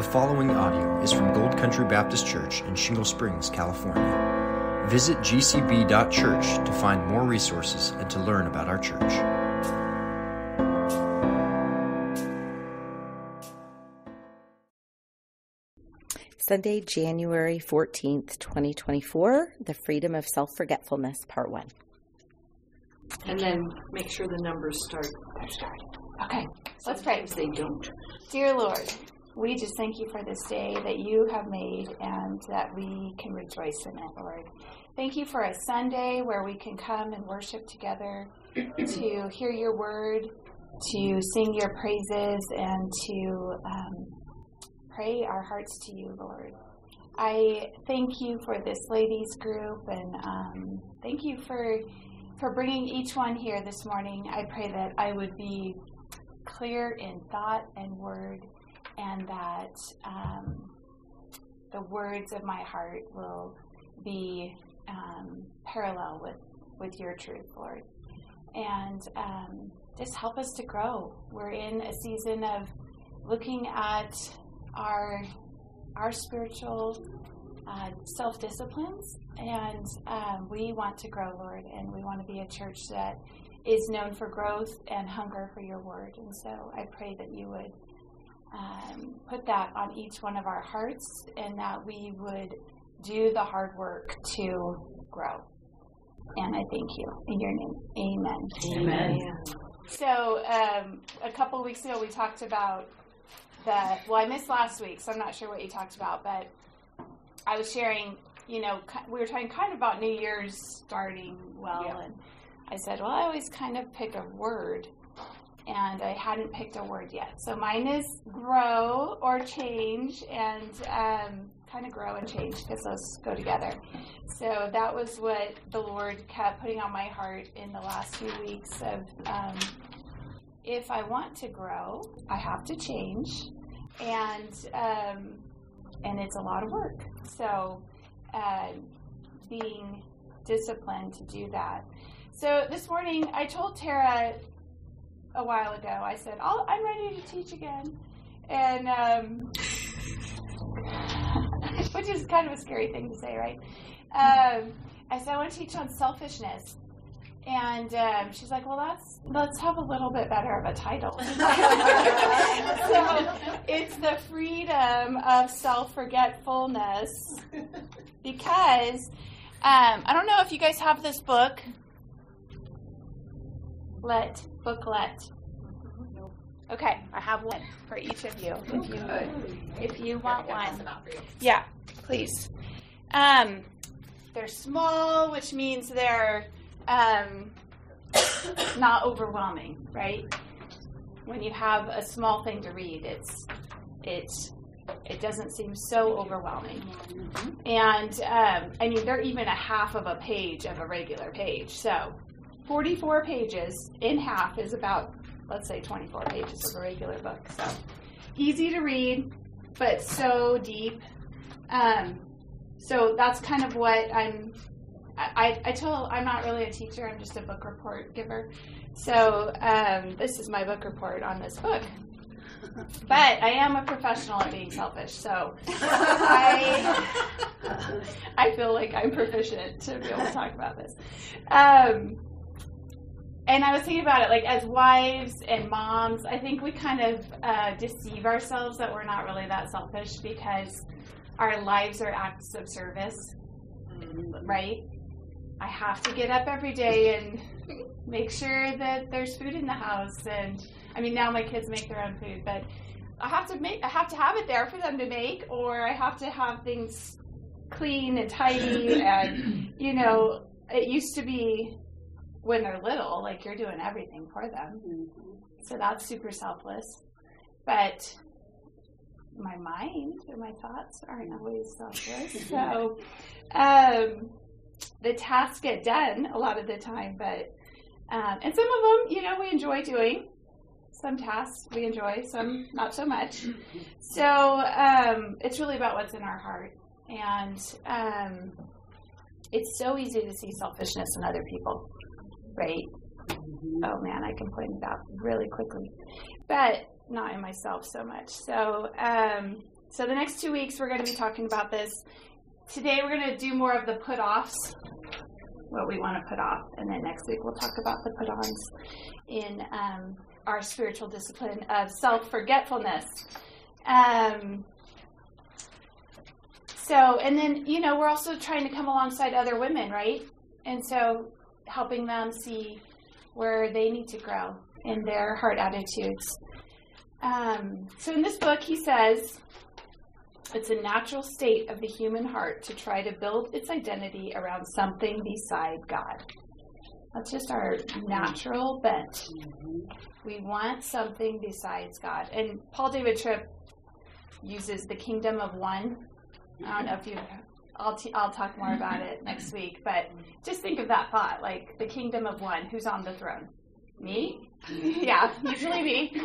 The following audio is from Gold Country Baptist Church in Shingle Springs, California. Visit gcb.church to find more resources and to learn about our church. Sunday, January 14th, 2024, The Freedom of Self Forgetfulness, Part 1. And then make sure the numbers start. They're starting. Okay, let's pray. They don't. Dear Lord, we just thank you for this day that you have made and that we can rejoice in it, Lord. Thank you for a Sunday where we can come and worship together, to hear your word, to sing your praises, and to um, pray our hearts to you, Lord. I thank you for this ladies group and um, thank you for for bringing each one here this morning. I pray that I would be clear in thought and word, and that um, the words of my heart will be um, parallel with, with your truth, Lord. And um, just help us to grow. We're in a season of looking at our our spiritual uh, self disciplines, and um, we want to grow, Lord, and we want to be a church that is known for growth and hunger for your word. And so I pray that you would um, put that on each one of our hearts and that we would do the hard work to grow. And I thank you in your name. Amen. Amen. So um, a couple weeks ago, we talked about the. Well, I missed last week, so I'm not sure what you talked about, but I was sharing. You know, we were talking kind of about New Year's starting well, Yeah. and I said, well, I always kind of pick a word, and I hadn't picked a word yet. So mine is grow or change, and um, kind of grow and change because those go together. So that was what the Lord kept putting on my heart in the last few weeks of um, if I want to grow, I have to change, and um, and it's a lot of work. So uh, being disciplined to do that. So this morning, I told Tara a while ago. I said, I'll, "I'm ready to teach again," and um, which is kind of a scary thing to say, right? Um, I said, "I want to teach on selfishness." And um, she's like, "Well, that's let's have a little bit better of a title." so it's the freedom of self-forgetfulness because um, I don't know if you guys have this book. Let booklet. Okay, I have one for each of you. If you if you want one, yeah, please. Um, they're small, which means they're um, not overwhelming, right? When you have a small thing to read, it's it's it doesn't seem so overwhelming. And um, I mean, they're even a half of a page of a regular page. So, 44 pages in half is about, let's say, 24 pages of a regular book. So, easy to read, but so deep. Um, so that's kind of what I'm. I, I told I'm not really a teacher. I'm just a book report giver. So um, this is my book report on this book. But I am a professional at being selfish, so I I feel like I'm proficient to be able to talk about this. Um, and I was thinking about it, like as wives and moms, I think we kind of uh, deceive ourselves that we're not really that selfish because our lives are acts of service, right? I have to get up every day and make sure that there's food in the house, and I mean now my kids make their own food, but I have to make I have to have it there for them to make, or I have to have things clean and tidy, and you know it used to be when they're little, like you're doing everything for them. So that's super selfless. But my mind or my thoughts aren't always selfless. so um, the tasks get done a lot of the time, but um, and some of them, you know, we enjoy doing. Some tasks we enjoy, some not so much. So um, it's really about what's in our heart, and um, it's so easy to see selfishness in other people, right? Oh man, I can point it out really quickly, but not in myself so much. So um, so the next two weeks we're going to be talking about this. Today we're going to do more of the put offs, what we want to put off, and then next week we'll talk about the put ons in um, our spiritual discipline of self forgetfulness. Um, so, and then, you know, we're also trying to come alongside other women, right? And so helping them see where they need to grow in their heart attitudes. Um, so in this book, he says it's a natural state of the human heart to try to build its identity around something beside God. That's just our natural bent. We want something besides God. And Paul David Tripp uses the kingdom of one. I don't know if you I'll, t- I'll talk more about it next week, but just think of that thought like the kingdom of one who's on the throne. Me? yeah, usually me.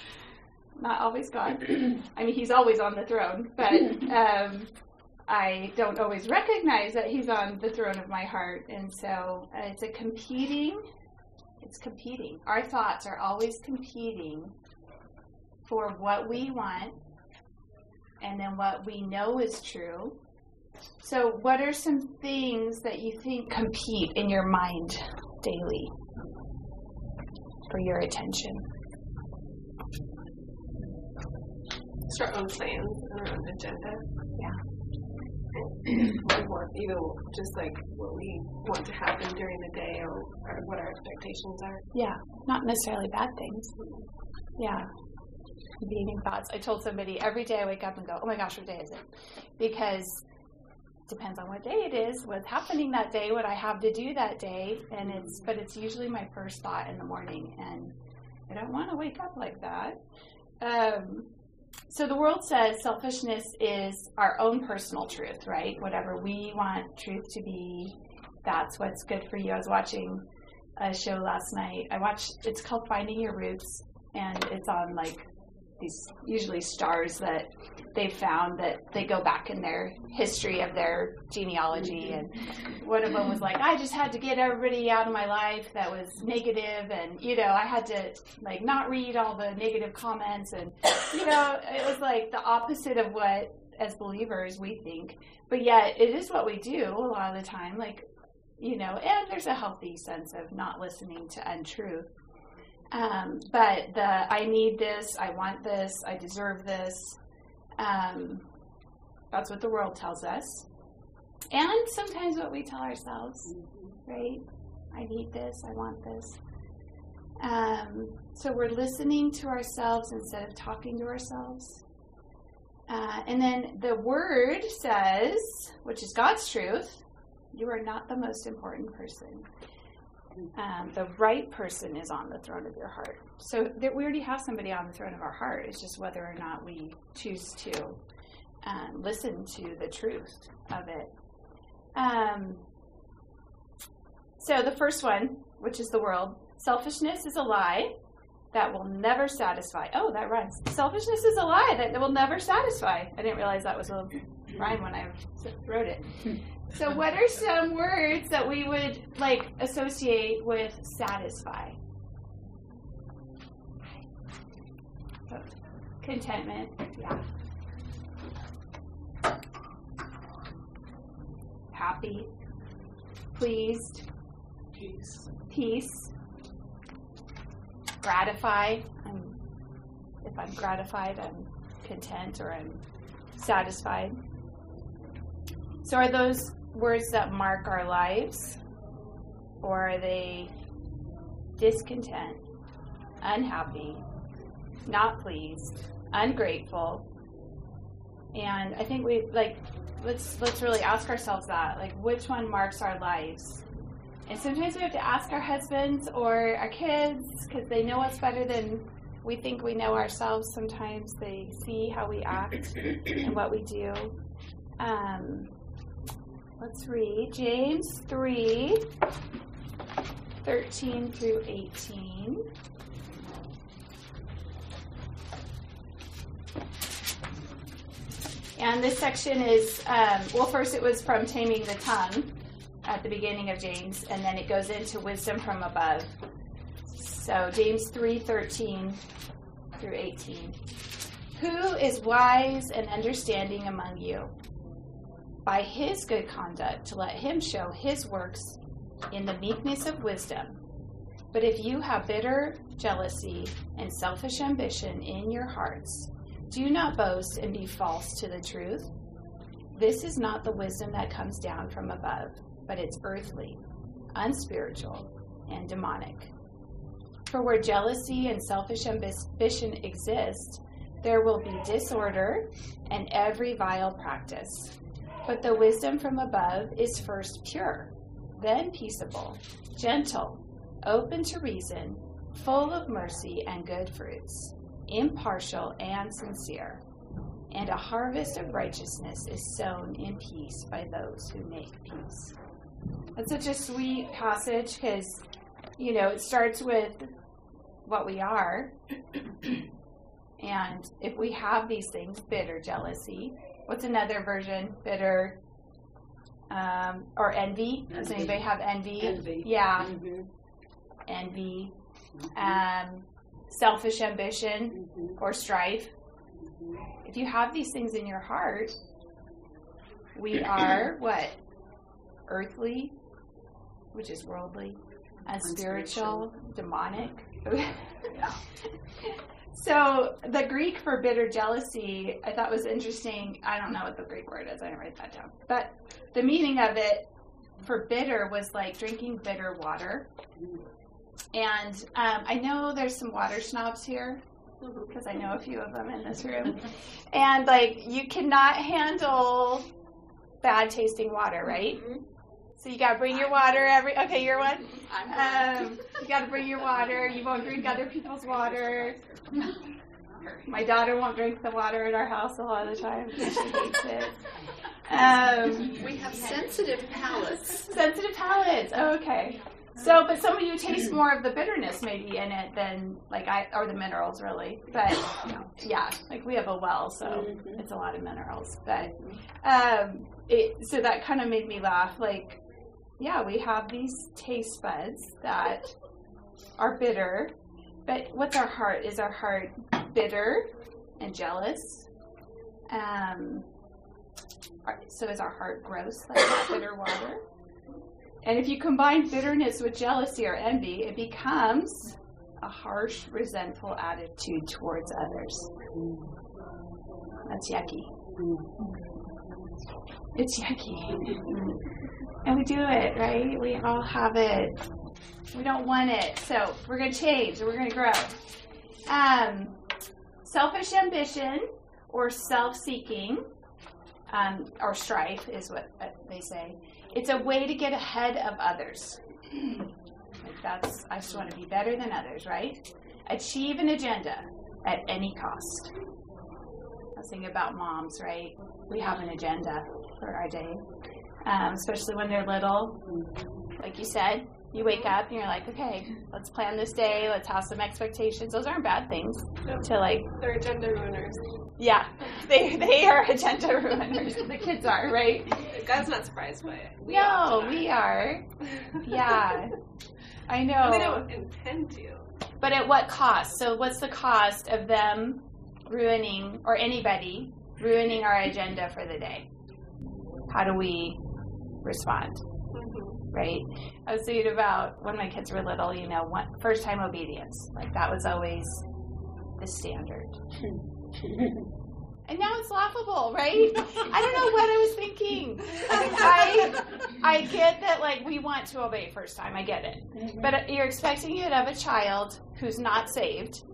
Not always God. I mean, he's always on the throne, but um, I don't always recognize that he's on the throne of my heart. And so uh, it's a competing, it's competing. Our thoughts are always competing for what we want and then what we know is true so, what are some things that you think compete in your mind daily for your attention? It's our own plans and our own agenda. Yeah. even just like what we want to happen during the day or, or what our expectations are. Yeah, not necessarily bad things. Yeah. Competing thoughts. I told somebody every day I wake up and go, oh my gosh, what day is it? Because depends on what day it is, what's happening that day, what I have to do that day, and it's but it's usually my first thought in the morning, and I don't want to wake up like that. Um, so the world says selfishness is our own personal truth, right? Whatever we want truth to be, that's what's good for you. I was watching a show last night. I watched. It's called Finding Your Roots, and it's on like these usually stars that they've found that they go back in their history of their genealogy. Mm-hmm. And one of them was like i just had to get everybody out of my life that was negative and you know i had to like not read all the negative comments. And you know it was like the opposite of what as believers we think. But yet it is what we do a lot of the time like you know and there's a healthy sense of not listening to untruth um, but the I need this, I want this, I deserve this. Um, that's what the world tells us. And sometimes what we tell ourselves, right? I need this, I want this. Um, so we're listening to ourselves instead of talking to ourselves. Uh, and then the word says, which is God's truth, you are not the most important person um, the right person is on the throne of your heart. So that we already have somebody on the throne of our heart. It's just whether or not we choose to um, listen to the truth of it. Um, so the first one, which is the world, selfishness is a lie that will never satisfy. Oh, that rhymes. Selfishness is a lie that will never satisfy. I didn't realize that was a rhyme when I wrote it. So, what are some words that we would like associate with satisfy? Contentment, yeah. Happy, pleased, peace, peace, gratify. I'm, if I'm gratified, I'm content or I'm satisfied. So, are those words that mark our lives? Or are they discontent, unhappy, not pleased, ungrateful? And I think we like let's let's really ask ourselves that. Like which one marks our lives? And sometimes we have to ask our husbands or our kids because they know us better than we think we know ourselves. Sometimes they see how we act and what we do. Um, Let's read James 3 13 through 18. And this section is, um, well, first it was from Taming the Tongue at the beginning of James, and then it goes into wisdom from above. So James 3 13 through 18. Who is wise and understanding among you? By his good conduct, to let him show his works in the meekness of wisdom. But if you have bitter jealousy and selfish ambition in your hearts, do not boast and be false to the truth. This is not the wisdom that comes down from above, but it's earthly, unspiritual, and demonic. For where jealousy and selfish ambition exist, there will be disorder and every vile practice. But the wisdom from above is first pure, then peaceable, gentle, open to reason, full of mercy and good fruits, impartial and sincere. And a harvest of righteousness is sown in peace by those who make peace. That's such a sweet passage because, you know, it starts with what we are. and if we have these things, bitter jealousy, what's another version? Bitter um, or envy. envy. Does anybody have envy? Envy. Yeah. Mm-hmm. Envy. Um, selfish ambition mm-hmm. or strife. Mm-hmm. If you have these things in your heart, we are what? Earthly, which is worldly, unspiritual, demonic. so the Greek for bitter jealousy, I thought was interesting. I don't know what the Greek word is. I didn't write that down. But the meaning of it for bitter was like drinking bitter water. And um, I know there's some water snobs here because I know a few of them in this room. And like, you cannot handle bad tasting water, right? So you got to bring your water every. Okay, you're one. Um, you got to bring your water. You won't drink other people's water. My daughter won't drink the water in our house a lot of the time because she hates it. Um, we have sensitive palates. Sensitive palates. Oh, okay. So, but some of you taste more of the bitterness maybe in it than like I or the minerals really. But yeah, like we have a well, so mm-hmm. it's a lot of minerals. But um, it so that kind of made me laugh. Like, yeah, we have these taste buds that are bitter, but what's our heart? Is our heart bitter and jealous? Um, so is our heart gross like that bitter water? And if you combine bitterness with jealousy or envy, it becomes a harsh, resentful attitude towards others. That's yucky. It's yucky. And we do it, right? We all have it. We don't want it. So we're going to change. We're going to grow. Um, selfish ambition or self seeking um, or strife is what they say. It's a way to get ahead of others. like that's I just want to be better than others, right? Achieve an agenda at any cost. I was thinking about moms, right? We have an agenda for our day, um, especially when they're little. Like you said, you wake up and you're like, okay, let's plan this day. Let's have some expectations. Those aren't bad things to like. They're agenda ruiners. Yeah, they they are agenda ruiners. the kids are right. God's not surprised by it. We no, we are. Yeah, I know. they don't intend to. But at what cost? So, what's the cost of them ruining, or anybody ruining our agenda for the day? How do we respond? Mm-hmm. Right? I was thinking about when my kids were little, you know, one, first time obedience. Like, that was always the standard. and now it's laughable, right? I don't know what I was thinking. I I get that like we want to obey first time. I get it, mm-hmm. but you're expecting it of a child who's not saved,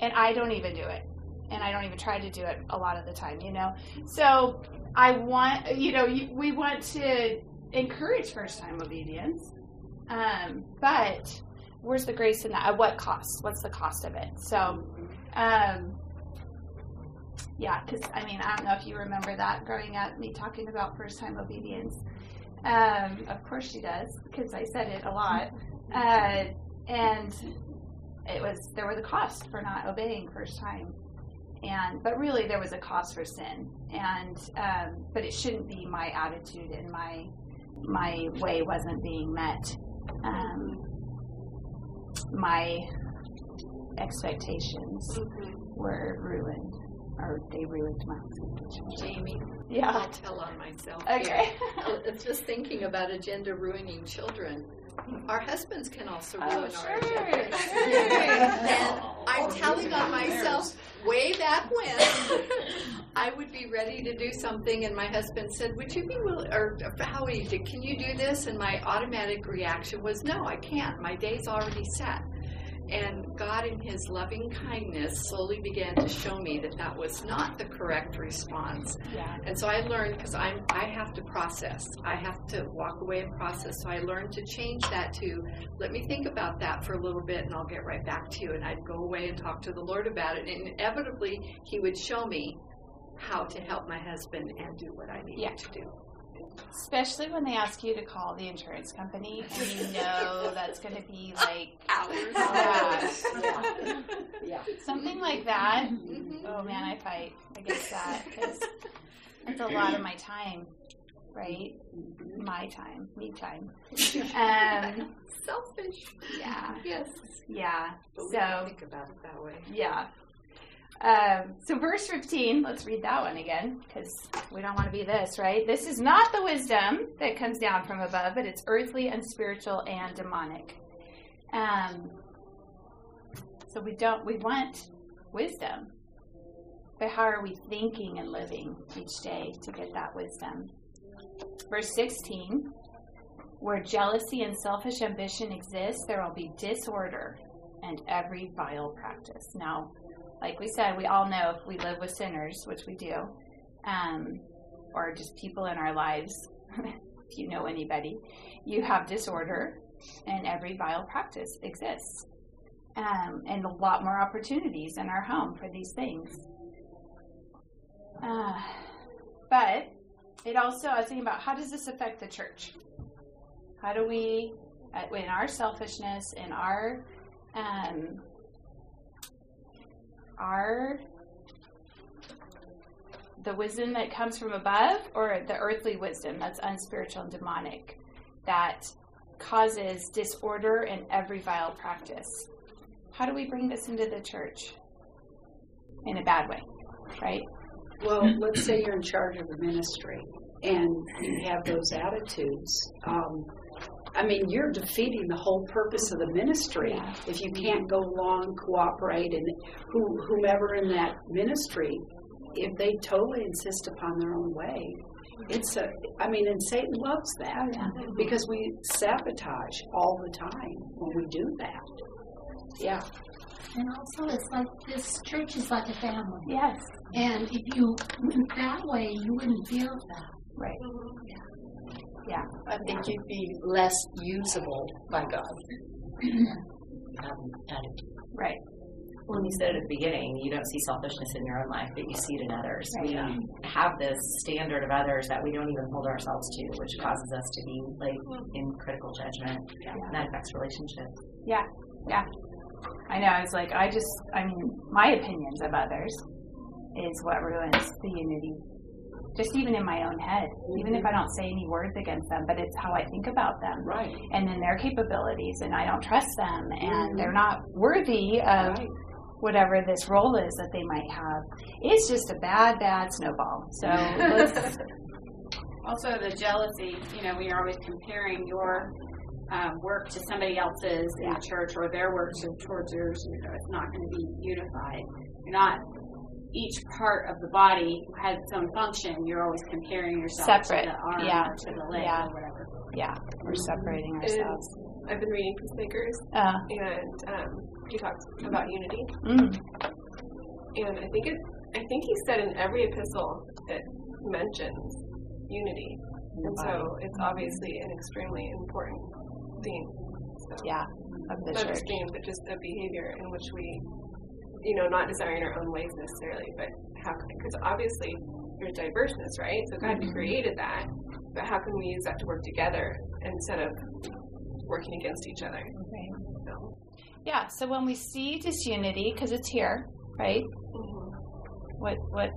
and I don't even do it, and I don't even try to do it a lot of the time. You know, so I want you know we want to encourage first time obedience, um, but where's the grace in that? At what cost? What's the cost of it? So. Um, yeah, because I mean, I don't know if you remember that growing up, me talking about first time obedience. Um, of course she does, because I said it a lot. Uh, and it was there was a cost for not obeying first time, and but really there was a cost for sin, and um, but it shouldn't be my attitude and my my way wasn't being met. Um, my expectations mm-hmm. were ruined or they ruined my Jamie, Yeah. I'll tell on myself. Okay. Uh, Just thinking about agenda ruining children. Our husbands can also Oh, ruin our sure, sure. And I'm telling on myself, way back when, I would be ready to do something, and my husband said, "Would you be willing?" Or Howie, can you do this? And my automatic reaction was, "No, I can't. My day's already set." And God, in His loving kindness, slowly began to show me that that was not the correct response. Yeah. And so I learned because I'm I have to process. I have to walk away and process. So I learned to change that to let me think about that for a little bit and I'll get right back to you. And I'd go away and talk to the Lord about it. And inevitably he would show me how to help my husband and do what I needed Yeah. to do. Especially when they ask you to call the insurance company and you know that's going to be like Hours. Yeah. yeah. something like that. Mhm. Oh man, I fight against that because it's a lot of my time, right? My time, me time. Um, Selfish. yeah, Yes. yeah. But we So think about it that way. Yeah. Um, so, verse 15, let's read that one again because we don't want to be this, right? This is not the wisdom that comes down from above, but it's earthly and spiritual and demonic. Um, so, we don't, we want wisdom. But how are we thinking and living each day to get that wisdom? Verse 16, where jealousy and selfish ambition exist, there will be disorder and every vile practice. Now, like we said, we all know if we live with sinners, which we do, um, or just people in our lives, if you know anybody, you have disorder and every vile practice exists. Um, and a lot more opportunities in our home for these things. Uh, but it also, I was thinking about how does this affect the church? How do we, uh, in our selfishness, in our um, are the wisdom that comes from above or the earthly wisdom that's unspiritual and demonic that causes disorder and every vile practice. How do we bring this into the church? In a bad way, right? Well, let's say you're in charge of a ministry and you have those attitudes. Um, I mean, you're defeating the whole purpose of the ministry Yeah. if you can't go along, cooperate, and who, whomever in that ministry, if they totally insist upon their own way, it's a. I mean, and Satan loves that because we sabotage all the time when we do that. Yeah. And also, it's like this church is like a family. Yes. And if you went that way, you wouldn't feel that. Right. I think you'd be less usable by God. um. Right. When you said at the beginning, you don't see selfishness in your own life, but you see it in others. We Right. have this standard of others that we don't even hold ourselves to, which causes us to be like in critical judgment, and that affects relationships. Yeah. Yeah. I know. I was like, I just, I mean, my opinions of others is what ruins the unity. Just even in my own head, even if I don't say any words against them, but it's how I think about them. Right. and then their capabilities, and I don't trust them, and they're not worthy of Right. whatever this role is that they might have. It's just a bad, bad snowball. So let's, Also, the jealousy, you know, when you're always comparing your um, work to somebody else's in the church or their work to, towards yours, you know, it's not going to be unified. You're not, each part of the body has its own function. You're always comparing yourself Separate, to the arm yeah, or to the leg yeah. or whatever. yeah, we're separating And ourselves. I've been reading Peacemakers, Uh, and um, he talks about unity. mm, And I think it, I think he said in every epistle it mentions unity, and so it's obviously an extremely important theme. So yeah, of the not church. just theme, but just a behavior in which we, you know, not desiring our own ways necessarily, but how? can, Because obviously there's diverseness, right? So God Mhm. created that, but how can we use that to work together instead of working against each other? So, Yeah. So when we see disunity, because it's here, right? Mhm. What what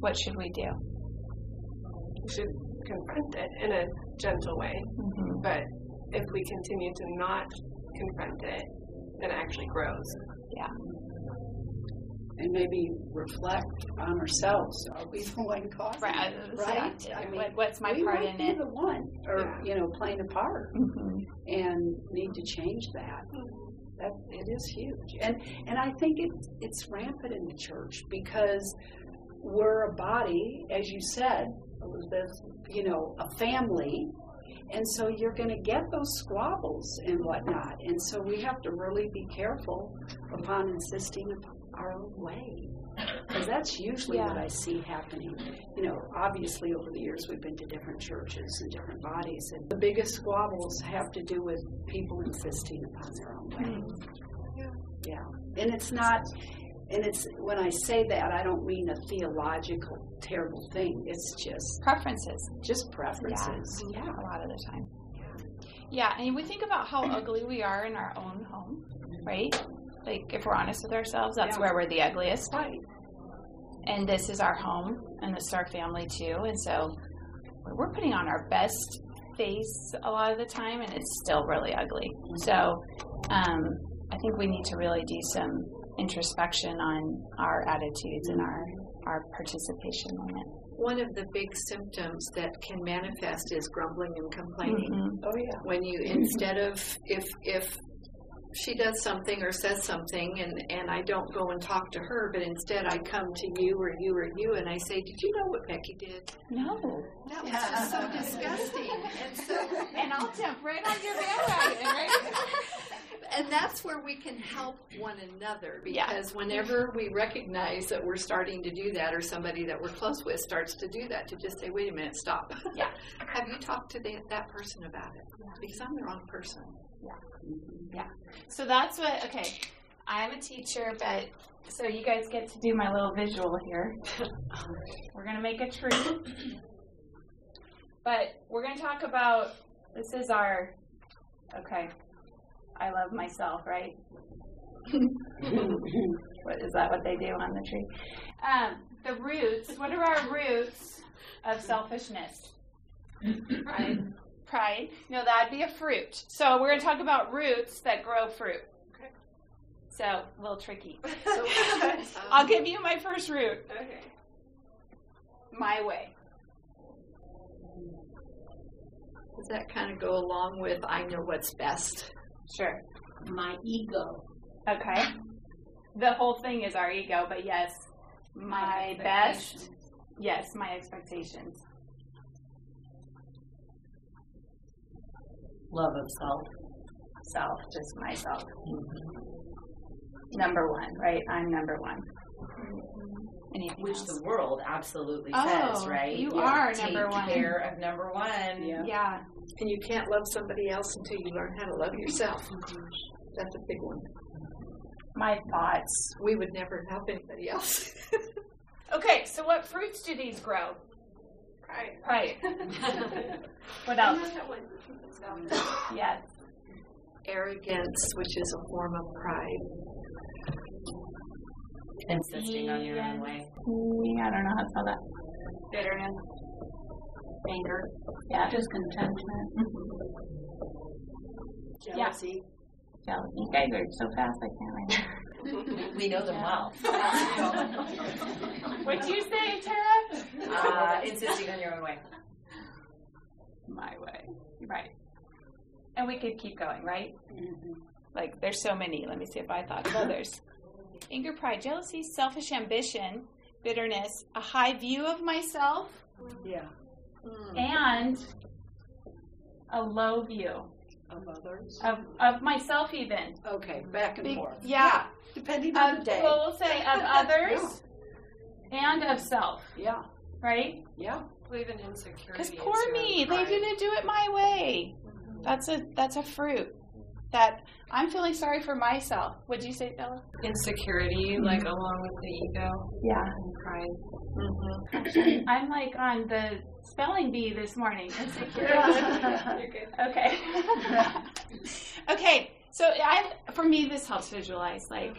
what should we do? we should confront it in a gentle way. Mhm. But if we continue to not confront it, then it actually grows. Yeah. And maybe reflect on ourselves. Are we the one causing Right. it? Right? I mean, what, what's my part might in be it? the one, or you know, playing a part, Mhm. and need to change that. That it is huge, and and I think it's it's rampant in the church because we're a body, as you said, Elizabeth. You know, a family, and so you're going to get those squabbles and whatnot, and so we have to really be careful upon insisting upon our own way. Because that's usually what I see happening. You know, obviously over the years we've been to different churches and different bodies, and the biggest squabbles have to do with people insisting upon their own way. Mm-hmm. Yeah, yeah. and it's not, and it's when I say that I don't mean a theological terrible thing. It's just Preferences. just preferences. Yeah, a lot of the time. Yeah, and we think about how ugly we are in our own home, right? Like, if we're honest with ourselves, that's Yeah. where we're the ugliest. Right. And this is our home, and this is our family too. And so we're putting on our best face a lot of the time, and it's still really ugly. So um, I think we need to really do some introspection on our attitudes and our, our participation in it. One of the big symptoms that can manifest is grumbling and complaining. Mhm. Oh yeah. When you instead of if if she does something or says something and and I don't go and talk to her, but instead I come to you or you or you and I say, "Did you know what Becky did?" No. That was just so disgusting. And so And I'll jump right on your bandwagon, right? and that's where we can help one another Yeah. because whenever we recognize that we're starting to do that or somebody that we're close with starts to do that to just say wait a minute stop Yeah. have you talked to the, that person about it because i'm the wrong person So that's what, okay, I'm a teacher, but so you guys get to do my little visual here. We're going to make a tree. But we're going to talk about this is our, okay, I love myself, right? what is that what they do on the tree? Um, the roots, what are our roots of selfishness? Pride. Pride. No, that'd be a fruit. So we're going to talk about roots that grow fruit. Okay. So a little tricky. I'll give you my first root. Okay. My way. does that kind of go along with i know what's best Sure. My ego. Okay. The whole thing is our ego, but yes, my best. Yes, my expectations. Love of self. Self, just myself. Number one, right? I'm number one. Anything Which else? the world absolutely Oh, says, right? you are take number one. care of number one. Yeah. yeah. and you can't love somebody else until you learn how to love yourself that's a big one My thoughts. we would never help anybody else Okay, so what fruits do these grow? Pride. Right. what else? That one. Self. Yes. arrogance which is a form of pride Insisting on your own way. I don't know how to spell that. Bitterness. Anger. Yeah. Discontentment. Mm-hmm. jealousy Jealous. You guys are so fast, I can't right We know them well. what do you say, Tara? uh, insisting on your own way. My way. Right. And we could keep going, right? Like, there's so many. Let me see if I thought of others. Anger, pride, jealousy, selfish ambition, bitterness, a high view of myself, Yeah. and a low view Of others. of, of myself, even. Okay, back and Be- forth. yeah. Depending on Of, the day. well, we'll say of others and of self, Yeah. right? Yeah. believe in insecurity. Because poor your me, they pride. didn't do it my way. Mm-hmm. That's a that's a fruit that I'm feeling sorry for myself. What'd you say, Bella? insecurity, mm-hmm. like along with the ego Yeah. and pride. Mm-hmm. I'm like on the spelling bee this morning. Insecurity. You're good. okay. okay. So I, for me, this helps visualize. Like,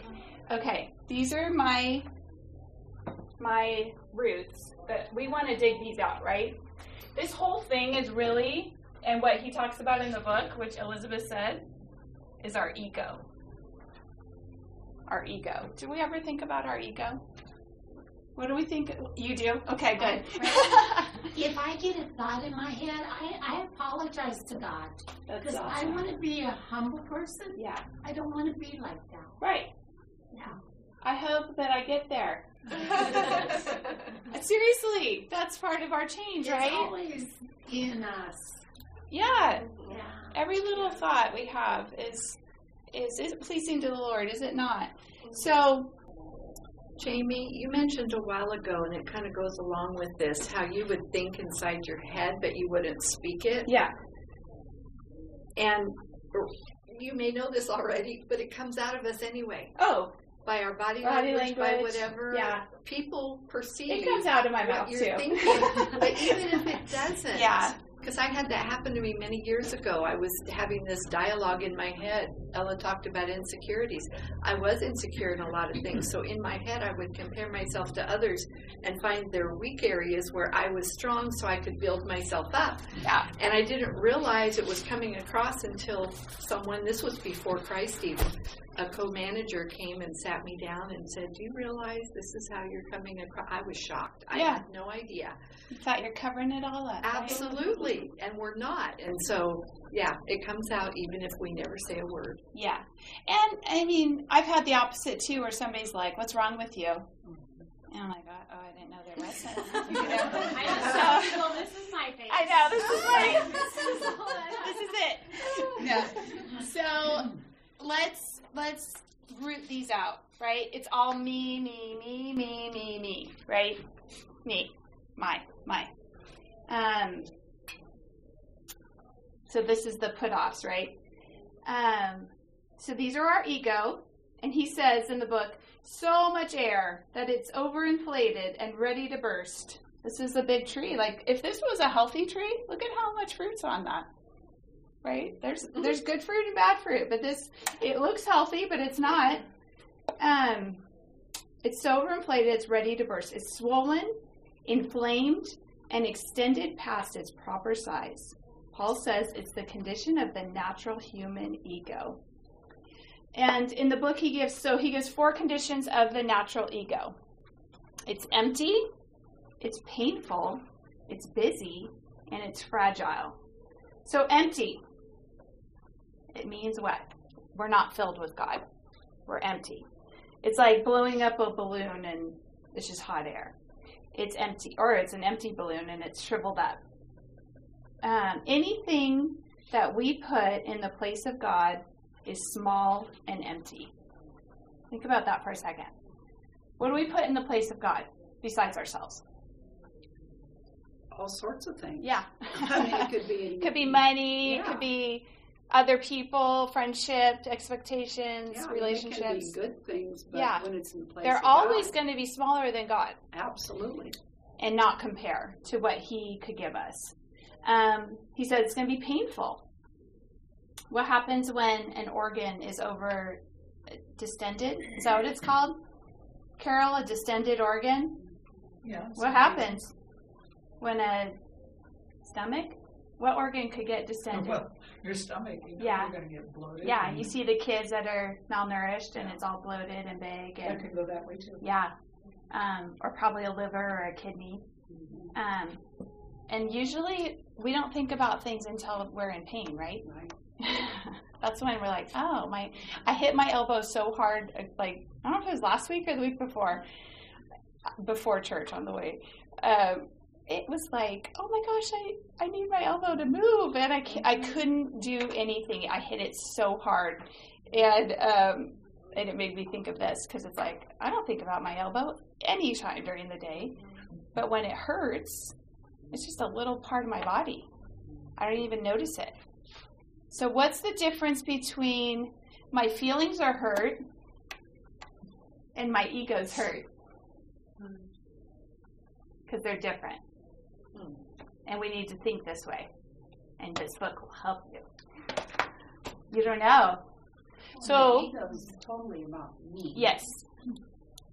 okay, these are my my roots. That we want to dig these out, right? This whole thing is really, and what he talks about in the book, which Elizabeth said, is our ego. our ego. Do we ever think about our ego? What do we think? You do? Okay, good. if I get a thought in my head, I, I apologize to God. Because awesome. I want to be a humble person. Yeah. I don't want to be like that. Right. Yeah. I hope that I get there. Seriously, that's part of our change, it's right? It's always in us. Yeah. Yeah. Every little thought we have is is is pleasing to the Lord, is it not? Mm-hmm. So Jamie, you mentioned a while ago, and it kind of goes along with this, how you would think inside your head, but you wouldn't speak it. Yeah. And you may know this already, but it comes out of us anyway. Oh. By our body, body language, language, by whatever yeah. people perceive. It comes out of my mouth too. Thinking. but even if it doesn't, yeah. Because I had that happen to me many years ago. I was having this dialogue in my head. Ella talked about insecurities. I was insecure in a lot of things. So in my head, I would compare myself to others and find their weak areas where I was strong so I could build myself up. Yeah. And I didn't realize it was coming across until someone, this was before Christ even, a co-manager came and sat me down and said, "Do you realize this is how you're coming across?" I was shocked. I yeah. had no idea. You thought you're covering it all up. Absolutely, right? and we're not. And so, yeah, it comes out even if we never say a word. Yeah, and I mean, I've had the opposite too, where somebody's like, "What's wrong with you?" And I'm like, "Oh, oh I didn't know there was." you know? I know. So, well, this is my face. I know this is my. this is it. Yeah. So let's let's root these out, right? It's all me, me, me, me, me, me, right? Me, my, my. Um, so this is the put offs, right? Um, so these are our ego, and he says in the book, so much air that it's overinflated and ready to burst. This is a big tree. Like if this was a healthy tree, look at how much fruit's on that right? There's there's good fruit and bad fruit, but this it looks healthy, but it's not. Um, it's so overinflated, it's ready to burst. It's swollen, inflamed, and extended past its proper size. Paul says it's the condition of the natural human ego. And in the book he gives so he gives four conditions of the natural ego. It's empty, it's painful, it's busy, and it's fragile. So empty. It means what? We're not filled with God. We're empty. It's like blowing up a balloon and it's just hot air. It's empty, or it's an empty balloon and it's shriveled up. Um, anything that we put in the place of God is small and empty. Think about that for a second. What do we put in the place of God besides ourselves? All sorts of things. Yeah. I mean, it could be could be money. Yeah. It could be other people, friendship, expectations, yeah, relationships. It can be good things, but Yeah. when it's in the place They're always going to be smaller than God absolutely. and not compare to what He could give us. Um, he said it's going to be painful. What happens when an organ is over distended? Is that what it's called? Carol, a distended organ? Yeah. What happens when a stomach? What organ could get distended? Well, your stomach, you know, Yeah. you're going to get bloated. Yeah, you see the kids that are malnourished and it's all bloated and big That and could go that way too. yeah, um, or probably a liver or a kidney. Um, and usually we don't think about things until we're in pain, right? Right. That's when we're like, oh my! I hit my elbow so hard, uh, like I don't know if it was last week or the week before, before church on the way. Um, it was like, oh my gosh, I, I need my elbow to move, and I I couldn't do anything. I hit it so hard, and um, and it made me think of this because it's like I don't think about my elbow any time during the day, but when it hurts, it's just a little part of my body. I don't even notice it. So, what's the difference between my feelings are hurt and my ego's hurt? Because they're different. And we need to think this way. And this book will help you. You don't know. So, ego is totally about me. Yes.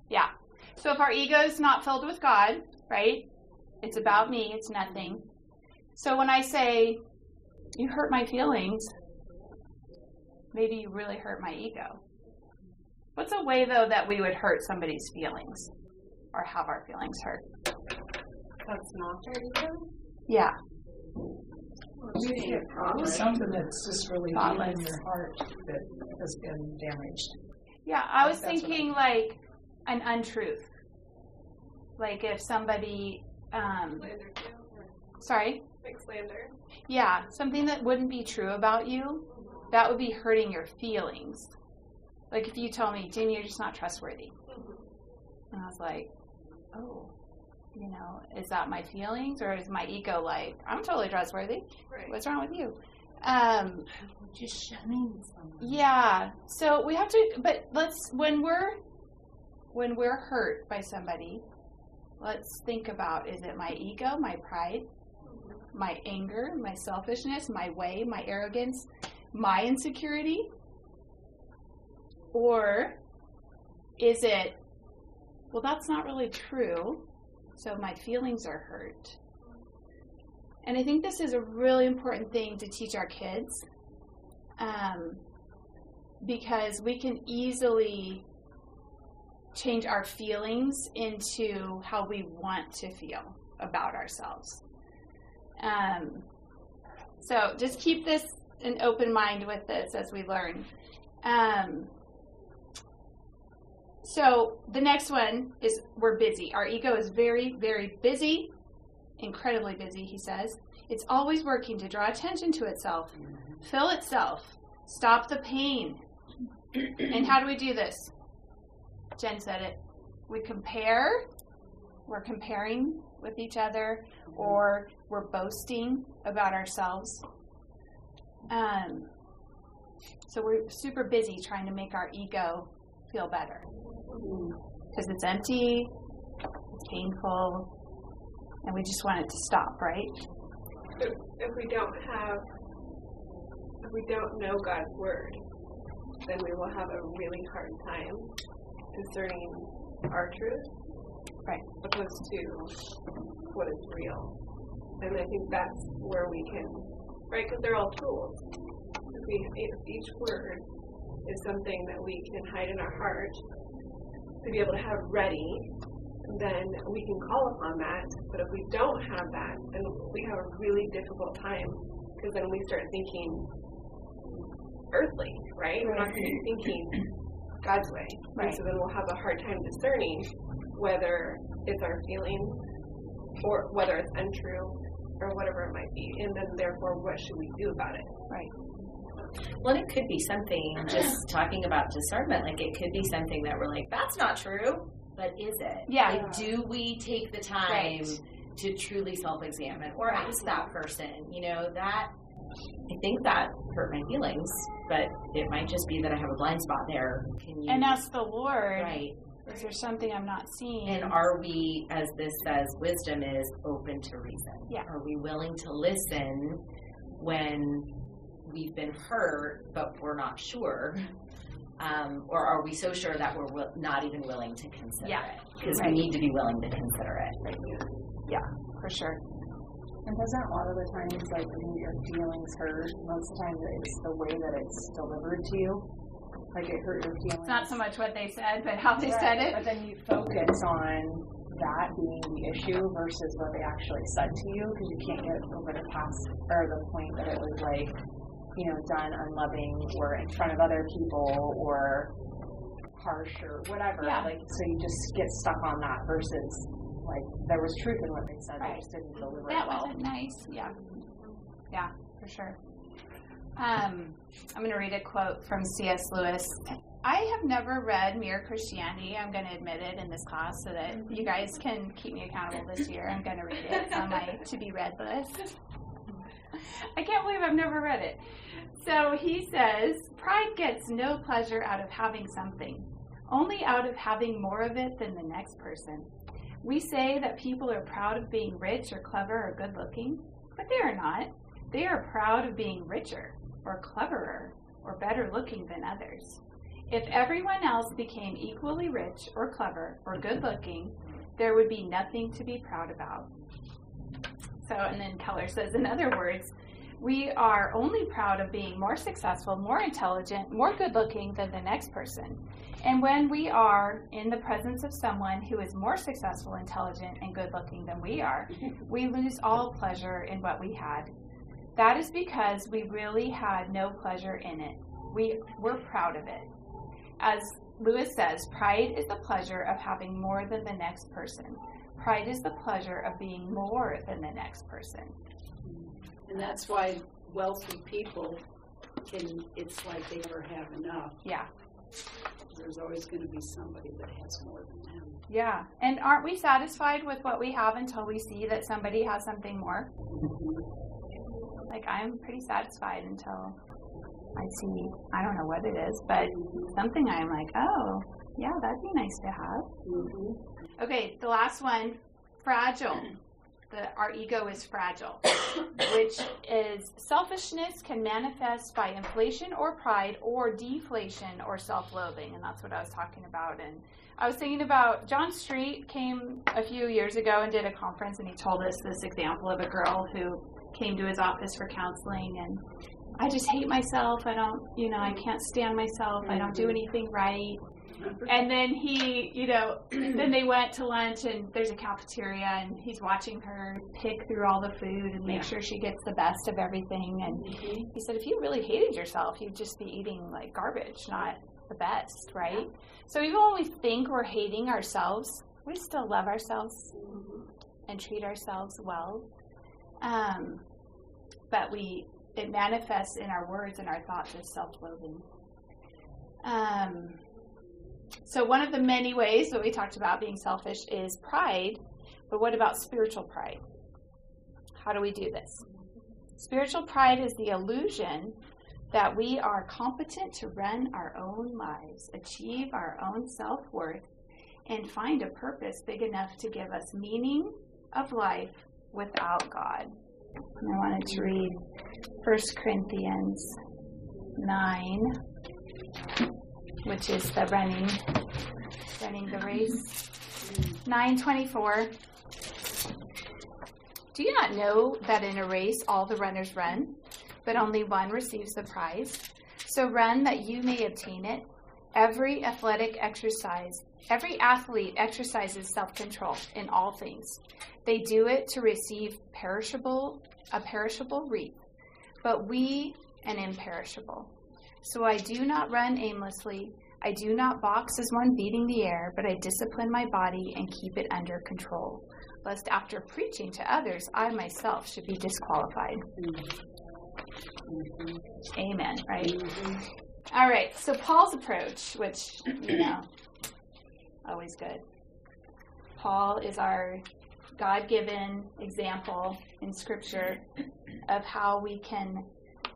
Yeah. So if our ego is not filled with God, right? It's about me, it's nothing. So when I say, you hurt my feelings, maybe you really hurt my ego. What's a way though that we would hurt somebody's feelings or have our feelings hurt? That's not their ego. Yeah. Something that's just really deep in your heart that has been damaged. Yeah, I was That's what thinking like an untruth. Like if somebody um Slander too. or sorry? Like slander. Yeah, something that wouldn't be true about you, that would be hurting your feelings. Like if you told me, Jim, you're just not trustworthy. And I was like, oh, you know, is that my feelings or is my ego like, I'm totally trustworthy? Right. What's wrong with you? Um, Just shunning someone. yeah. So we have to, but let's when we're when we're hurt by somebody, let's think about: is it my ego, my pride, my anger, my selfishness, my way, my arrogance, my insecurity, or is it? Well, that's not really true. So my feelings are hurt. And I think this is a really important thing to teach our kids um, because we can easily change our feelings into how we want to feel about ourselves. Um, so just keep this an open mind with this as we learn. Um, so the next one is we're busy. Our ego is very, very busy, incredibly busy, he says. It's always working to draw attention to itself, fill itself, stop the pain. and how do we do this? Jen said it. We compare, we're comparing with each other, or we're boasting about ourselves. Um, so we're super busy trying to make our ego feel better because it's empty, it's painful, and we just want it to stop, right? If, if we don't have, if we don't know God's word, then we will have a really hard time discerning our truth, right, As opposed to what is real. And I think that's where we can, right? Because they're all tools. If, we, if each word is something that we can hide in our heart to be able to have ready, then we can call upon that. But if we don't have that, then we have a really difficult time because then we start thinking earthly, right? We're not going to be thinking God's way. Right. so then we'll have a hard time discerning whether it's our feelings or whether it's untrue or whatever it might be. And then therefore, what should we do about it? Right. Well, it could be something, just talking about discernment, like it could be something that we're like, that's not true, but is it? Yeah. Like, do we take the time Right. to truly self examine or ask that person, you know, that I think that hurt my feelings, but it might just be that I have a blind spot there. Can you, And ask the Lord, right. is there something I'm not seeing? And are we, as this says, wisdom is open to reason? Yeah. Are we willing to listen when we've been hurt, but we're not sure? Um, or are we so sure that we're wi- not even willing to consider Yeah. it? Because Right. we need to be willing to consider it. Right? yeah, for sure. And doesn't a lot of the times, like when your feelings hurt, most of the time it's the way that it's delivered to you. Like it hurt your feelings. It's not so much what they said, but how they Right, said it. But then you focus on that being the issue versus what they actually said to you because you can't get over the past or the point that it was like, you know, done unloving or in front of other people or harsh or whatever. Yeah. Like so you just get stuck on that versus like there was truth in what they said, they just didn't deliver That it well. wasn't nice. Yeah. Yeah, for sure. Um, I'm going to read a quote from C.S. Lewis. I have never read Mere Christianity. I'm going to admit it in this class so that you guys can keep me accountable this year. I'm going to read it on my to be read list. I can't believe I've never read it. So he says, Pride gets no pleasure out of having something, only out of having more of it than the next person. We say that people are proud of being rich or clever or good looking, but they are not. They are proud of being richer or cleverer or better looking than others. If everyone else became equally rich or clever or good looking, there would be nothing to be proud about. So, and then Keller says, in other words, We are only proud of being more successful, more intelligent, more good looking than the next person. And when we are in the presence of someone who is more successful, intelligent, and good looking than we are, we lose all pleasure in what we had. That is because we really had no pleasure in it. We, we're proud of it. As Lewis says, pride is the pleasure of having more than the next person. Pride is the pleasure of being more than the next person. And that's why wealthy people can, it's like they never have enough. Yeah. There's always going to be somebody that has more than them. Yeah. And aren't we satisfied with what we have until we see that somebody has something more? Like, I'm pretty satisfied until I see, I don't know what it is, but something I'm like, oh, yeah, that'd be nice to have. Mm-hmm. Okay, the last one fragile. The, our ego is fragile, which is selfishness can manifest by inflation or pride or deflation or self loathing. And that's what I was talking about. And I was thinking about John Street came a few years ago and did a conference, and he told us this example of a girl who came to his office for counseling and I just hate myself. I don't, you know, I can't stand myself. I don't do mm-hmm. anything right. And then he, you know, then they went to lunch and there's a cafeteria and he's watching her pick through all the food and make yeah. sure she gets the best of everything. And mm-hmm. he said, if you really hated yourself, you'd just be eating like garbage, not the best, right? Yeah. So even when we think we're hating ourselves, we still love ourselves mm-hmm. and treat ourselves well. Um, but we it manifests in our words and our thoughts as self-loathing. Um, so one of the many ways that we talked about being selfish is pride, but what about spiritual pride? How do we do this? Spiritual pride is the illusion that we are competent to run our own lives, achieve our own self worth, and find a purpose big enough to give us meaning of life without God. And I wanted to read 1 Corinthians 9, which is the running, running the race. 924. Do you not know that in a race all the runners run, but only one receives the prize? So run that you may obtain it. Every athletic exercise, every athlete exercises self control in all things. They do it to receive perishable, a perishable wreath, but we an imperishable. So I do not run aimlessly. I do not box as one beating the air, but I discipline my body and keep it under control, lest after preaching to others, I myself should be disqualified. Mm-hmm. Amen, right? Mm-hmm. All right, so Paul's approach, which, you know, always good. Paul is our God given example in Scripture of how we can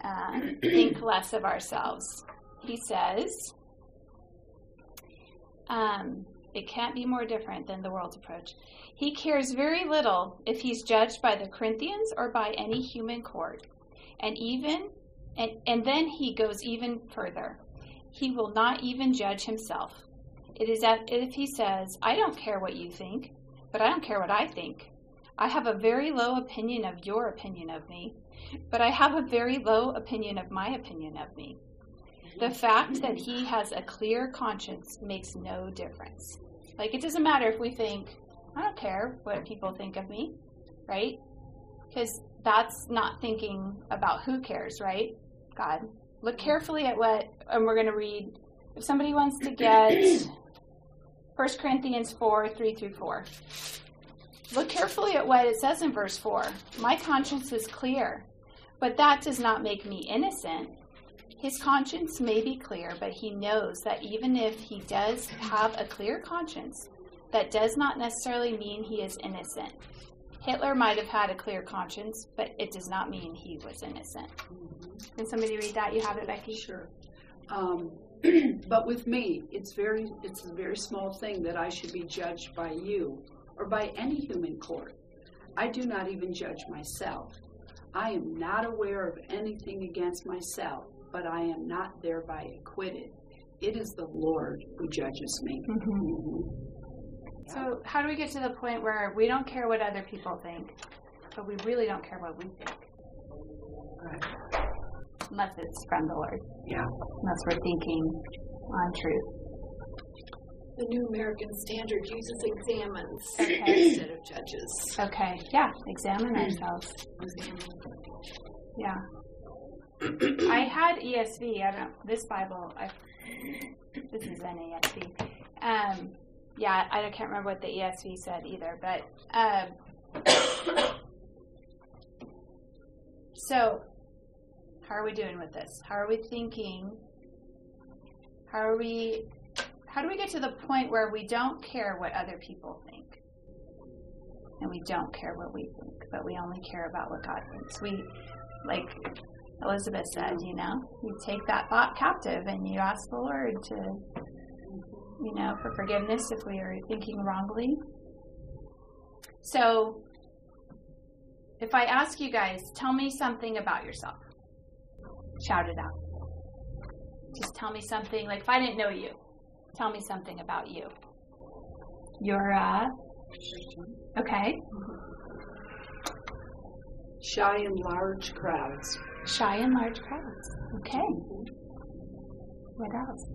uh, think less of ourselves. He says, um, it can't be more different than the world's approach. He cares very little if he's judged by the Corinthians or by any human court. And even and, and then he goes even further. He will not even judge himself. It is as if he says, I don't care what you think, but I don't care what I think. I have a very low opinion of your opinion of me, but I have a very low opinion of my opinion of me. The fact that mm. he has a clear conscience makes no difference. Like, it doesn't matter if we think, I don't care what people think of me, right? Because that's not thinking about who cares, right? God. Look mm. carefully at what, and we're going to read. If somebody wants to get 1 Corinthians 4 3 through 4. Look carefully at what it says in verse 4. My conscience is clear, but that does not make me innocent. His conscience may be clear, but he knows that even if he does have a clear conscience, that does not necessarily mean he is innocent. Hitler might have had a clear conscience, but it does not mean he was innocent. Can somebody read that? You have it, Becky? Sure. Um, but with me, it's very it's a very small thing that I should be judged by you or by any human court. I do not even judge myself. I am not aware of anything against myself, but I am not thereby acquitted. It is the Lord who judges me. Mm-hmm. Mm-hmm. So, how do we get to the point where we don't care what other people think, but we really don't care what we think? Unless it's from the Lord. Yeah. Unless we're thinking on truth. The New American Standard uses examines Okay. instead of judges. Okay. Yeah. Examine ourselves. Yeah. I had ESV. I don't. This Bible. I. This is NASB. Um. Yeah. I can't remember what the ESV said either. But. Um. So, how are we doing with this? How are we thinking? How are we? How do we get to the point where we don't care what other people think? and we don't care what we think, but we only care about what God thinks. We, like Elizabeth said, you know, you take that thought captive and you ask the Lord to, you know, for forgiveness if we are thinking wrongly. So, if I ask you guys, tell me something about yourself, shout it out. Just tell me something, like if I didn't know you, tell me something about you. You're, uh, okay. Shy in large crowds. Shy in large crowds. Okay. What else?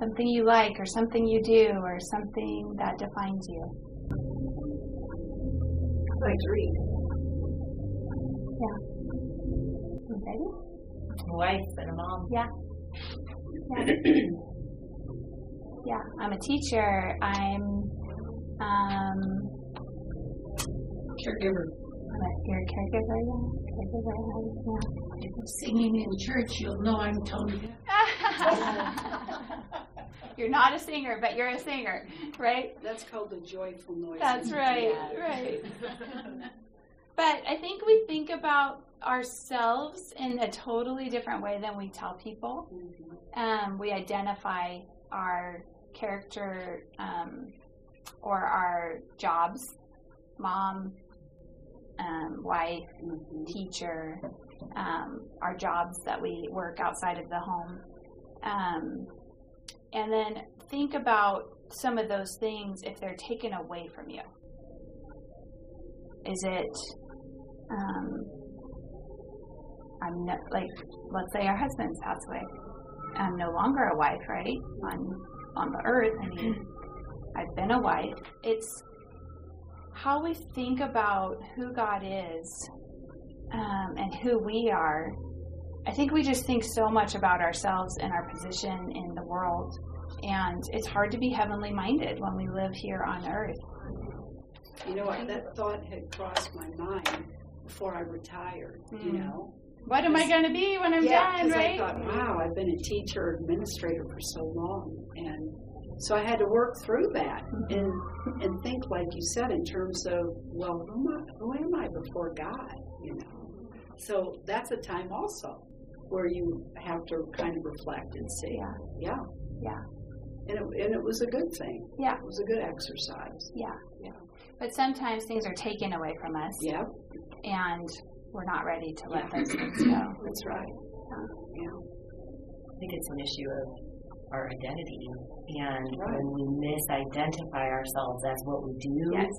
Something you like, or something you do, or something that defines you. I like to read. Yeah. You ready? Wife and a mom. Yeah. Yeah. yeah. I'm a teacher. I'm um Caregiver. I'm a, you're a caregiver, yeah. Caregiver, yeah. If I'm singing in church, you'll know I'm Tony. you're not a singer, but you're a singer, right? That's called a joyful noise. That's right, right. But I think we think about ourselves in a totally different way than we tell people. Um, we identify our character um, or our jobs mom, um, wife, teacher, um, our jobs that we work outside of the home. Um, and then think about some of those things if they're taken away from you. Is it, um, I'm no, like, let's say our husbands pass away. I'm no longer a wife, right? On on the earth. I mean, I've been a wife. It's how we think about who God is um, and who we are. I think we just think so much about ourselves and our position in the world, and it's hard to be heavenly minded when we live here on earth. You know, what? that thought had crossed my mind before I retired. You Mm. know, What am I going to be when I'm yeah, done, right? I thought, wow, I've been a teacher administrator for so long, and so I had to work through that mm-hmm. and and think, like you said, in terms of, well, who am I, who am I before God? You know, so that's a time also where you have to kind of reflect and see, Yeah. yeah, Yeah. and it, and it was a good thing. Yeah. It was a good exercise. Yeah. Yeah. But sometimes things are taken away from us. Yeah. And we're not ready to let Yeah. those things go. That's right. Yeah. I think it's an issue of our identity. And Right. when we misidentify ourselves as what we do Yes.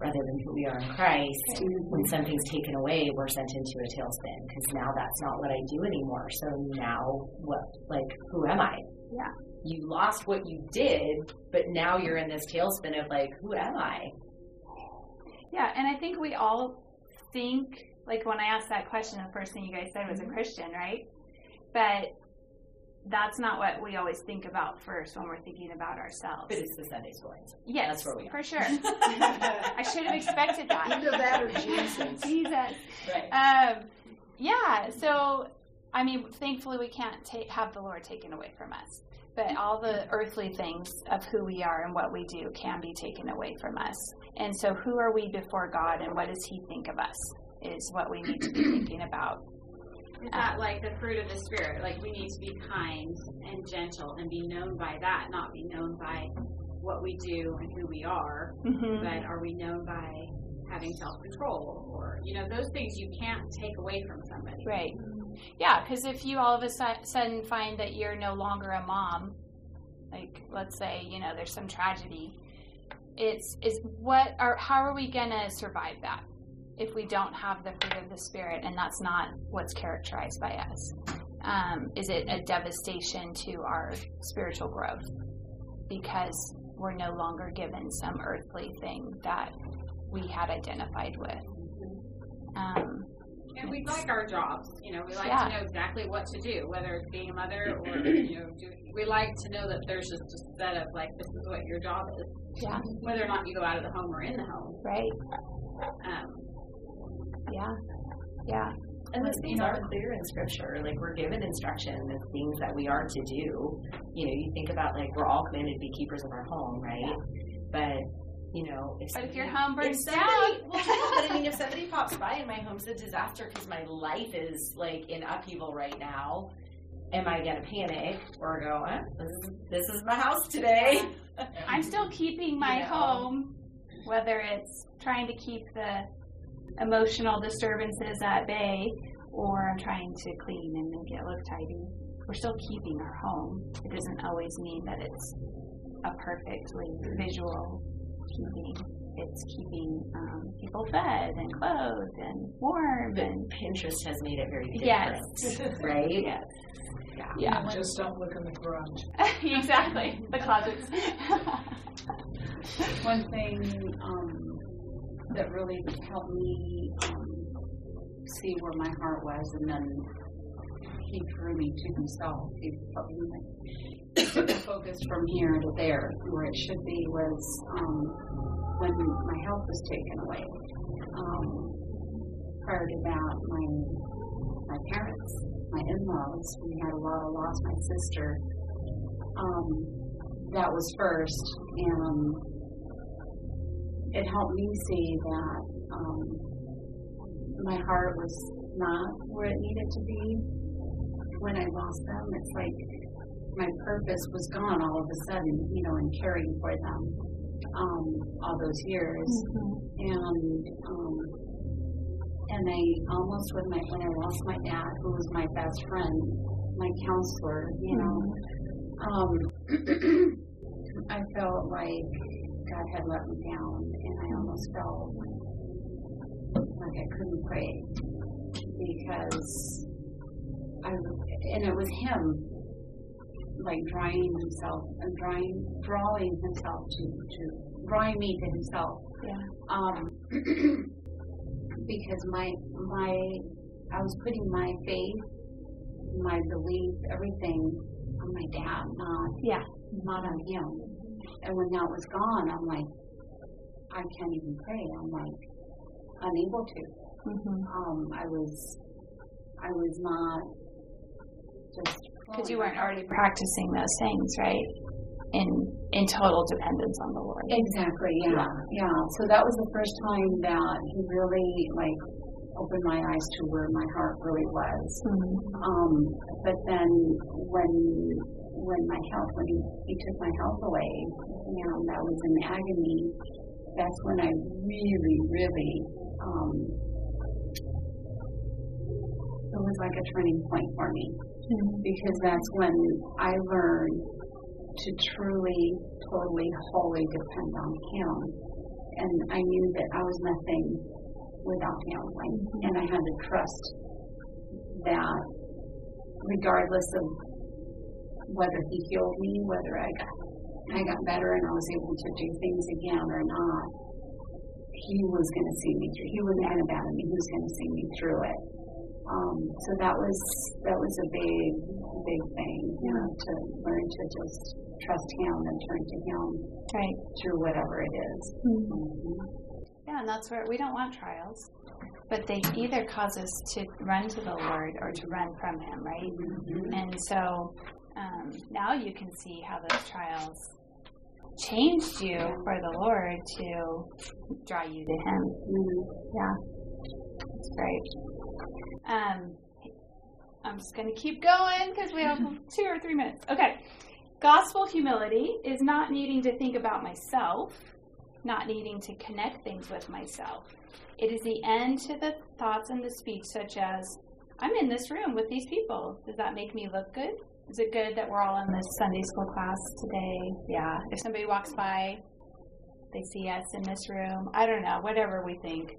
rather than who we are in Christ, when something's taken away, we're sent into a tailspin because now that's not what I do anymore. So now what? Like, who am I? Yeah. You lost what you did, but now you're in this tailspin of like, who am I? Yeah, and I think we all think, like when I asked that question, the first thing you guys said was a Christian, right? But that's not what we always think about first when we're thinking about ourselves. But it's the Sunday school answer. Yes, That's where we are. for sure. I should have expected that. Either that or Jesus. Jesus. Right. Um, yeah. So, I mean, thankfully, we can't take, have the Lord taken away from us. But all the earthly things of who we are and what we do can be taken away from us. And so, who are we before God, and what does He think of us? Is what we need to be thinking about. Is that like the fruit of the spirit? Like we need to be kind and gentle and be known by that, not be known by what we do and who we are, Mhm. but are we known by having self control or you know those things you can't take away from somebody. Right. Yeah, because if you all of a sudden find that you're no longer a mom, like let's say you know there's some tragedy, it's is what are how are we gonna survive that? If we don't have the fruit of the Spirit, and that's not what's characterized by us? Um, is it a devastation to our spiritual growth because we're no longer given some earthly thing that we had identified with? Um, and we like our jobs. You know, we like Yeah. to know exactly what to do, whether it's being a mother or you know, do, we like to know that there's just a set of like this is what your job is. Yeah. Whether or not you go out of the home or in the home. Right. Um, yeah. Yeah. And those things are clear in scripture. Like we're given instruction of things that we are to do. You know, you think about like we're all commanded to be keepers of our home, right? But you know, if But if somebody- your home burns if somebody, down- well, yeah, but I mean, if somebody pops by and my home's a disaster because my life is like in upheaval right now, am I gonna panic or go, eh, this is this is my house today? I'm still keeping my You know. home, whether it's trying to keep the emotional disturbances at bay or I'm trying to clean and make it look tidy. We're still keeping our home. It doesn't always mean that it's a perfectly visual keeping. It's keeping um, people fed and clothed and warm and Pinterest has made it very Yes. right? Yes. Yeah. Yeah. Just don't look in the garage. exactly. The closets. One thing um, that really helped me um, see where my heart was, and then he drew me to himself. He helped me the focus from here to there, where it should be, was um, when my health was taken away. Um, prior to that, my my parents, my in-laws, we had a lot of loss. My sister. Um, that was first, and it helped me see that um, my heart was not where it needed to be when I lost them. It's like my purpose was gone all of a sudden, you know, in caring for them um, all those years, and um, and I almost when my when I lost my dad, who was my best friend, my counselor, you know. Um, I felt like God had let me down, and I almost felt like I couldn't pray because I and it was Him, like drawing Himself and drawing drawing Himself to to drawing me to Himself. Yeah. Um, because my my I was putting my faith, my belief, everything on my dad, not yeah, not on him. And when that was gone, I'm like, I can't even pray. I'm like unable to. Um, I was, I was not just Because you weren't already practicing those things, right? In in total dependence on the Lord. Exactly. Yeah. Yeah. So that was the first time that he really like opened my eyes to where my heart really was. Um, but then when when my health when he, he took my health away, you know, that was in agony. That's when I really, really um, it was like a turning point for me. Because that's when I learned to truly, totally, wholly depend on Him, and I knew that I was nothing without Him, like, and I had to trust that, regardless of whether He healed me, whether I got I got better and I was able to do things again or not, He was going to see me through. He going to abandon me. He was going to see me through it. Um, so that was that was a big big thing, you know, to learn to just trust Him and turn to Him right. through whatever it is. Yeah, and that's where we don't want trials, but they either cause us to run to the Lord or to run from Him, right? And so um, now you can see how those trials changed you for the Lord to draw you to Him. Yeah, that's great. Um, I'm just going to keep going because we have two or three minutes. Okay. Gospel humility is not needing to think about myself, not needing to connect things with myself. It is the end to the thoughts and the speech, such as, I'm in this room with these people. Does that make me look good? Is it good that we're all in this Sunday school class today? Yeah. If somebody walks by, they see us in this room. I don't know, whatever we think.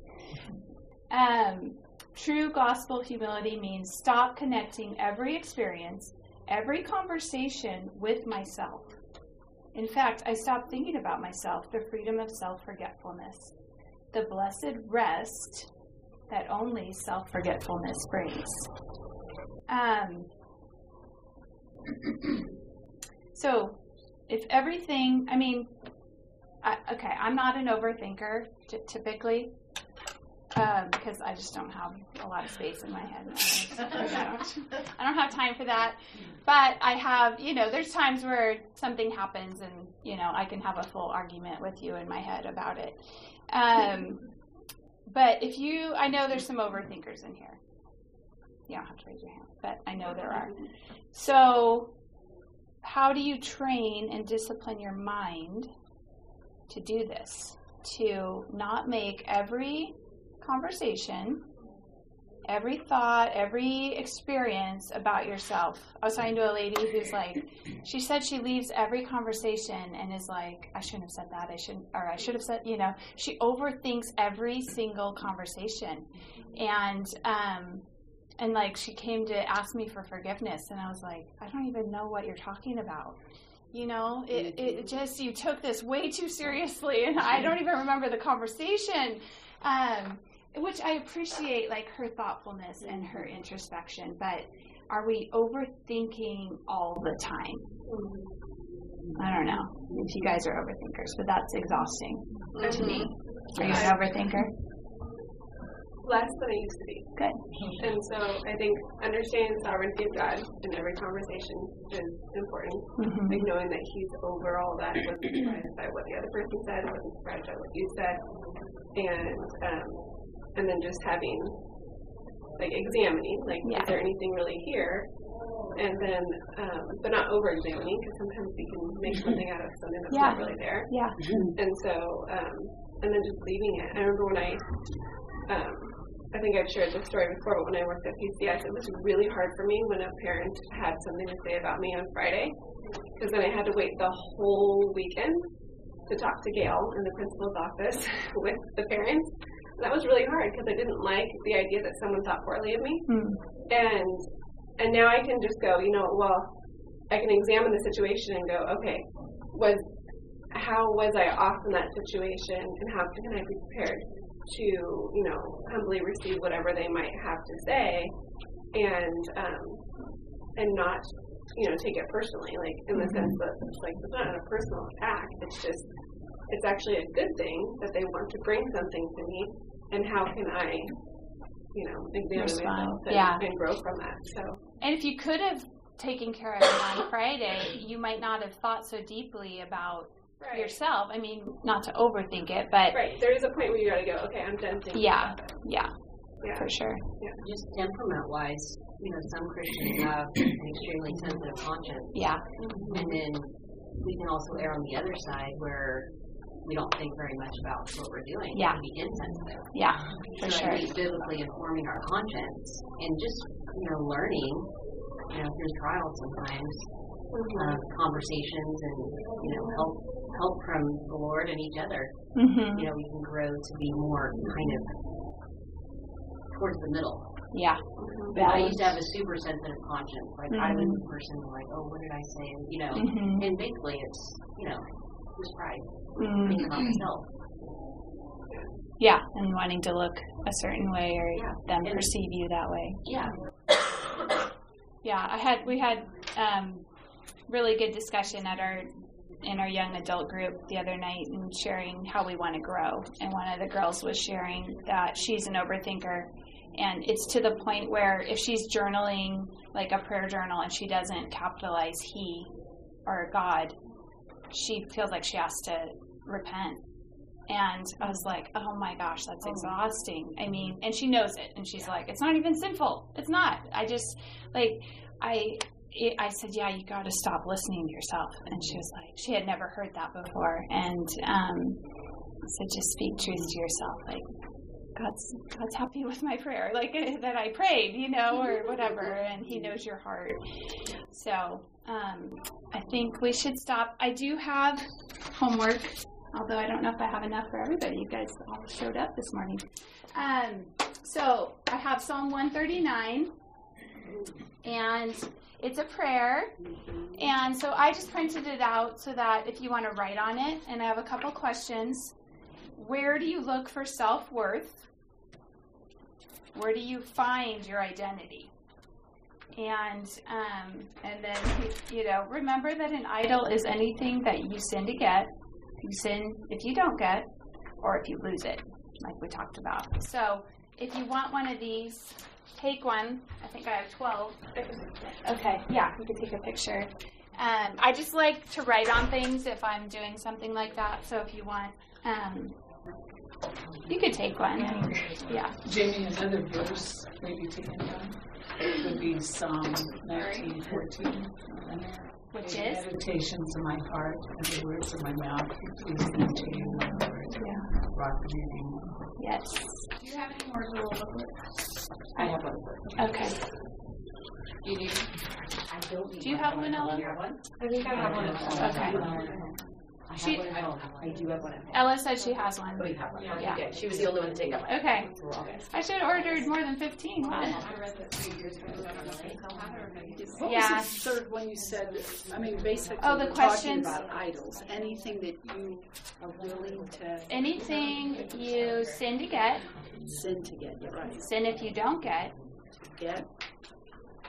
Um, true gospel humility means stop connecting every experience, every conversation with myself. In fact, I stopped thinking about myself, the freedom of self forgetfulness, the blessed rest that only self forgetfulness brings. Um, so, if everything, I mean, I, okay, I'm not an overthinker t- typically because um, I just don't have a lot of space in my head. I don't, have time for that. But I have, you know, there's times where something happens and, you know, I can have a full argument with you in my head about it. Um, but if you, I know there's some overthinkers in here. You don't have to raise your hand, but I know there are. So, how do you train and discipline your mind to do this? To not make every conversation, every thought, every experience about yourself. I was talking to a lady who's like, she said she leaves every conversation and is like, I shouldn't have said that. I shouldn't, or I should have said, you know, she overthinks every single conversation. And, um, and like she came to ask me for forgiveness and i was like i don't even know what you're talking about you know it, it just you took this way too seriously and i don't even remember the conversation um, which I appreciate, like her thoughtfulness and her introspection, but are we overthinking all the time? I don't know if you guys are overthinkers, but that's exhausting mm-hmm. to me. Are you an overthinker? Less than I used to be. Good. And so I think understanding the sovereignty of God in every conversation is important. Mm-hmm. Like knowing that He's over all that, wasn't surprised by what the other person said, wasn't surprised by what you said, and um, and then just having like examining, like yeah. is there anything really here? And then, um, but not over examining because sometimes we can make something out of something that's yeah. not really there. Yeah. And so, um, and then just leaving it. I remember when I, um, I think I've shared this story before, but when I worked at PCS, it was really hard for me when a parent had something to say about me on Friday, because then I had to wait the whole weekend to talk to Gail in the principal's office with the parents And that was really hard because I didn't like the idea that someone thought poorly of me. Mm. And and now I can just go, you know, well, I can examine the situation and go, okay, was how was I off in that situation, and how can I be prepared to, you know, humbly receive whatever they might have to say, and um, and not, you know, take it personally, like in the mm-hmm. sense that it's like it's not a personal attack. It's just it's actually a good thing that they want to bring something to me and how can I, you know, examine Respond. myself and, yeah. and grow from that. So, and if you could have taken care of it on Friday, you might not have thought so deeply about right. yourself. I mean, not to overthink it, but right. There is a point where you got to go. Okay, I'm done thinking. Yeah, yeah, yeah, for sure. Yeah. Just temperament-wise, you know, some Christians have an extremely sensitive conscience. Yeah. And then we can also err on the other side where we don't think very much about what we're doing. Yeah. We be insensitive. Yeah, for so sure. I think biblically informing our conscience and just, you know, learning, you know, through trials sometimes, mm-hmm. Uh, conversations and, you know, help help from the Lord and each other. Mm-hmm. You know, we can grow to be more kind of towards the middle. Yeah. But I used to have a super sensitive conscience. Like mm-hmm. I was the person like, oh, what did I say? You know, mm-hmm. and basically it's, you know, just pride mm. thinking about myself. Yeah, and wanting to look a certain way or yeah. them and perceive you that way. Yeah. Yeah, I had we had um, really good discussion at our in our young adult group the other night and sharing how we want to grow. And one of the girls was sharing that she's an overthinker and it's to the point where if she's journaling like a prayer journal and she doesn't capitalize he or God, she feels like she has to repent. And I was like, oh my gosh, that's oh. exhausting. I mean, and she knows it. And she's like, it's not even sinful. It's not. I just, like, I, it, I said, yeah, you got to stop listening to yourself. And she was like, she had never heard that before. And um, I said, just speak truth to yourself. Like, God's God's happy with my prayer, like that I prayed, you know, or whatever, and He knows your heart. So um, I think we should stop. I do have homework although I don't know if I have enough for everybody. You guys all showed up this morning. Um, so I have Psalm 139, and it's a prayer. And so I just printed it out so that if you want to write on it, and I have a couple questions. Where do you look for self worth? Where do you find your identity? And um, and then you know remember that an idol is anything that you sin to get. You sin if you don't get, or if you lose it, like we talked about. So if you want one of these, take one. I think I have twelve. Okay, yeah, you can take a picture. Um, I just like to write on things if I'm doing something like that. So if you want, um, you could take one. Yeah. Jamie, another verse maybe taken down would be Psalm 1914. Which the is? Meditations of my heart and the words of my mouth be pleasing to you, Lord. Yeah. Rock of your name. Yes. Do you have any more little booklets? I have one. Okay. Do You do? I don't Do you have one, Ella? I think I have one. Okay. I have She- one at home. I do have one at home. Ella said she has one. Oh, you have one? Yeah. Okay, she was the only one to take it. Okay. We're all good. I should have ordered more than 15. Wow. I read that three years ago. Don't know if they still have it or maybe it's- What Yeah. was the third one you said? I mean, basically, Oh, the questions? talking about idols. Anything that you are willing to Anything you sin to get, sin to get, you're right. sin if you don't get, Get,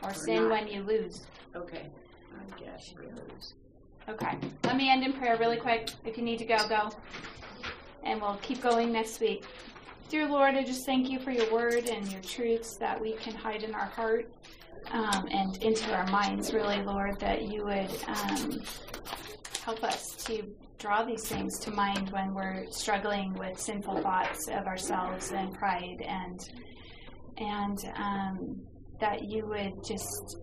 or Or sin not. when you lose. okay. I guess. Okay. Let me end in prayer really quick. If you need to go, go. And we'll keep going next week. Dear Lord, I just thank you for your word and your truths that we can hide in our heart um, and into our minds, really, Lord, that you would um, help us to draw these things to mind when we're struggling with sinful thoughts of ourselves and pride and and um, that you would just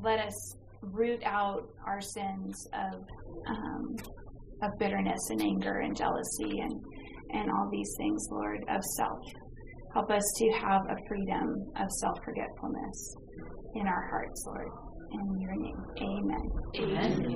let us root out our sins of um, of bitterness and anger and jealousy and and all these things, Lord, of self. Help us to have a freedom of self forgetfulness in our hearts, Lord. In your name, Amen. Amen.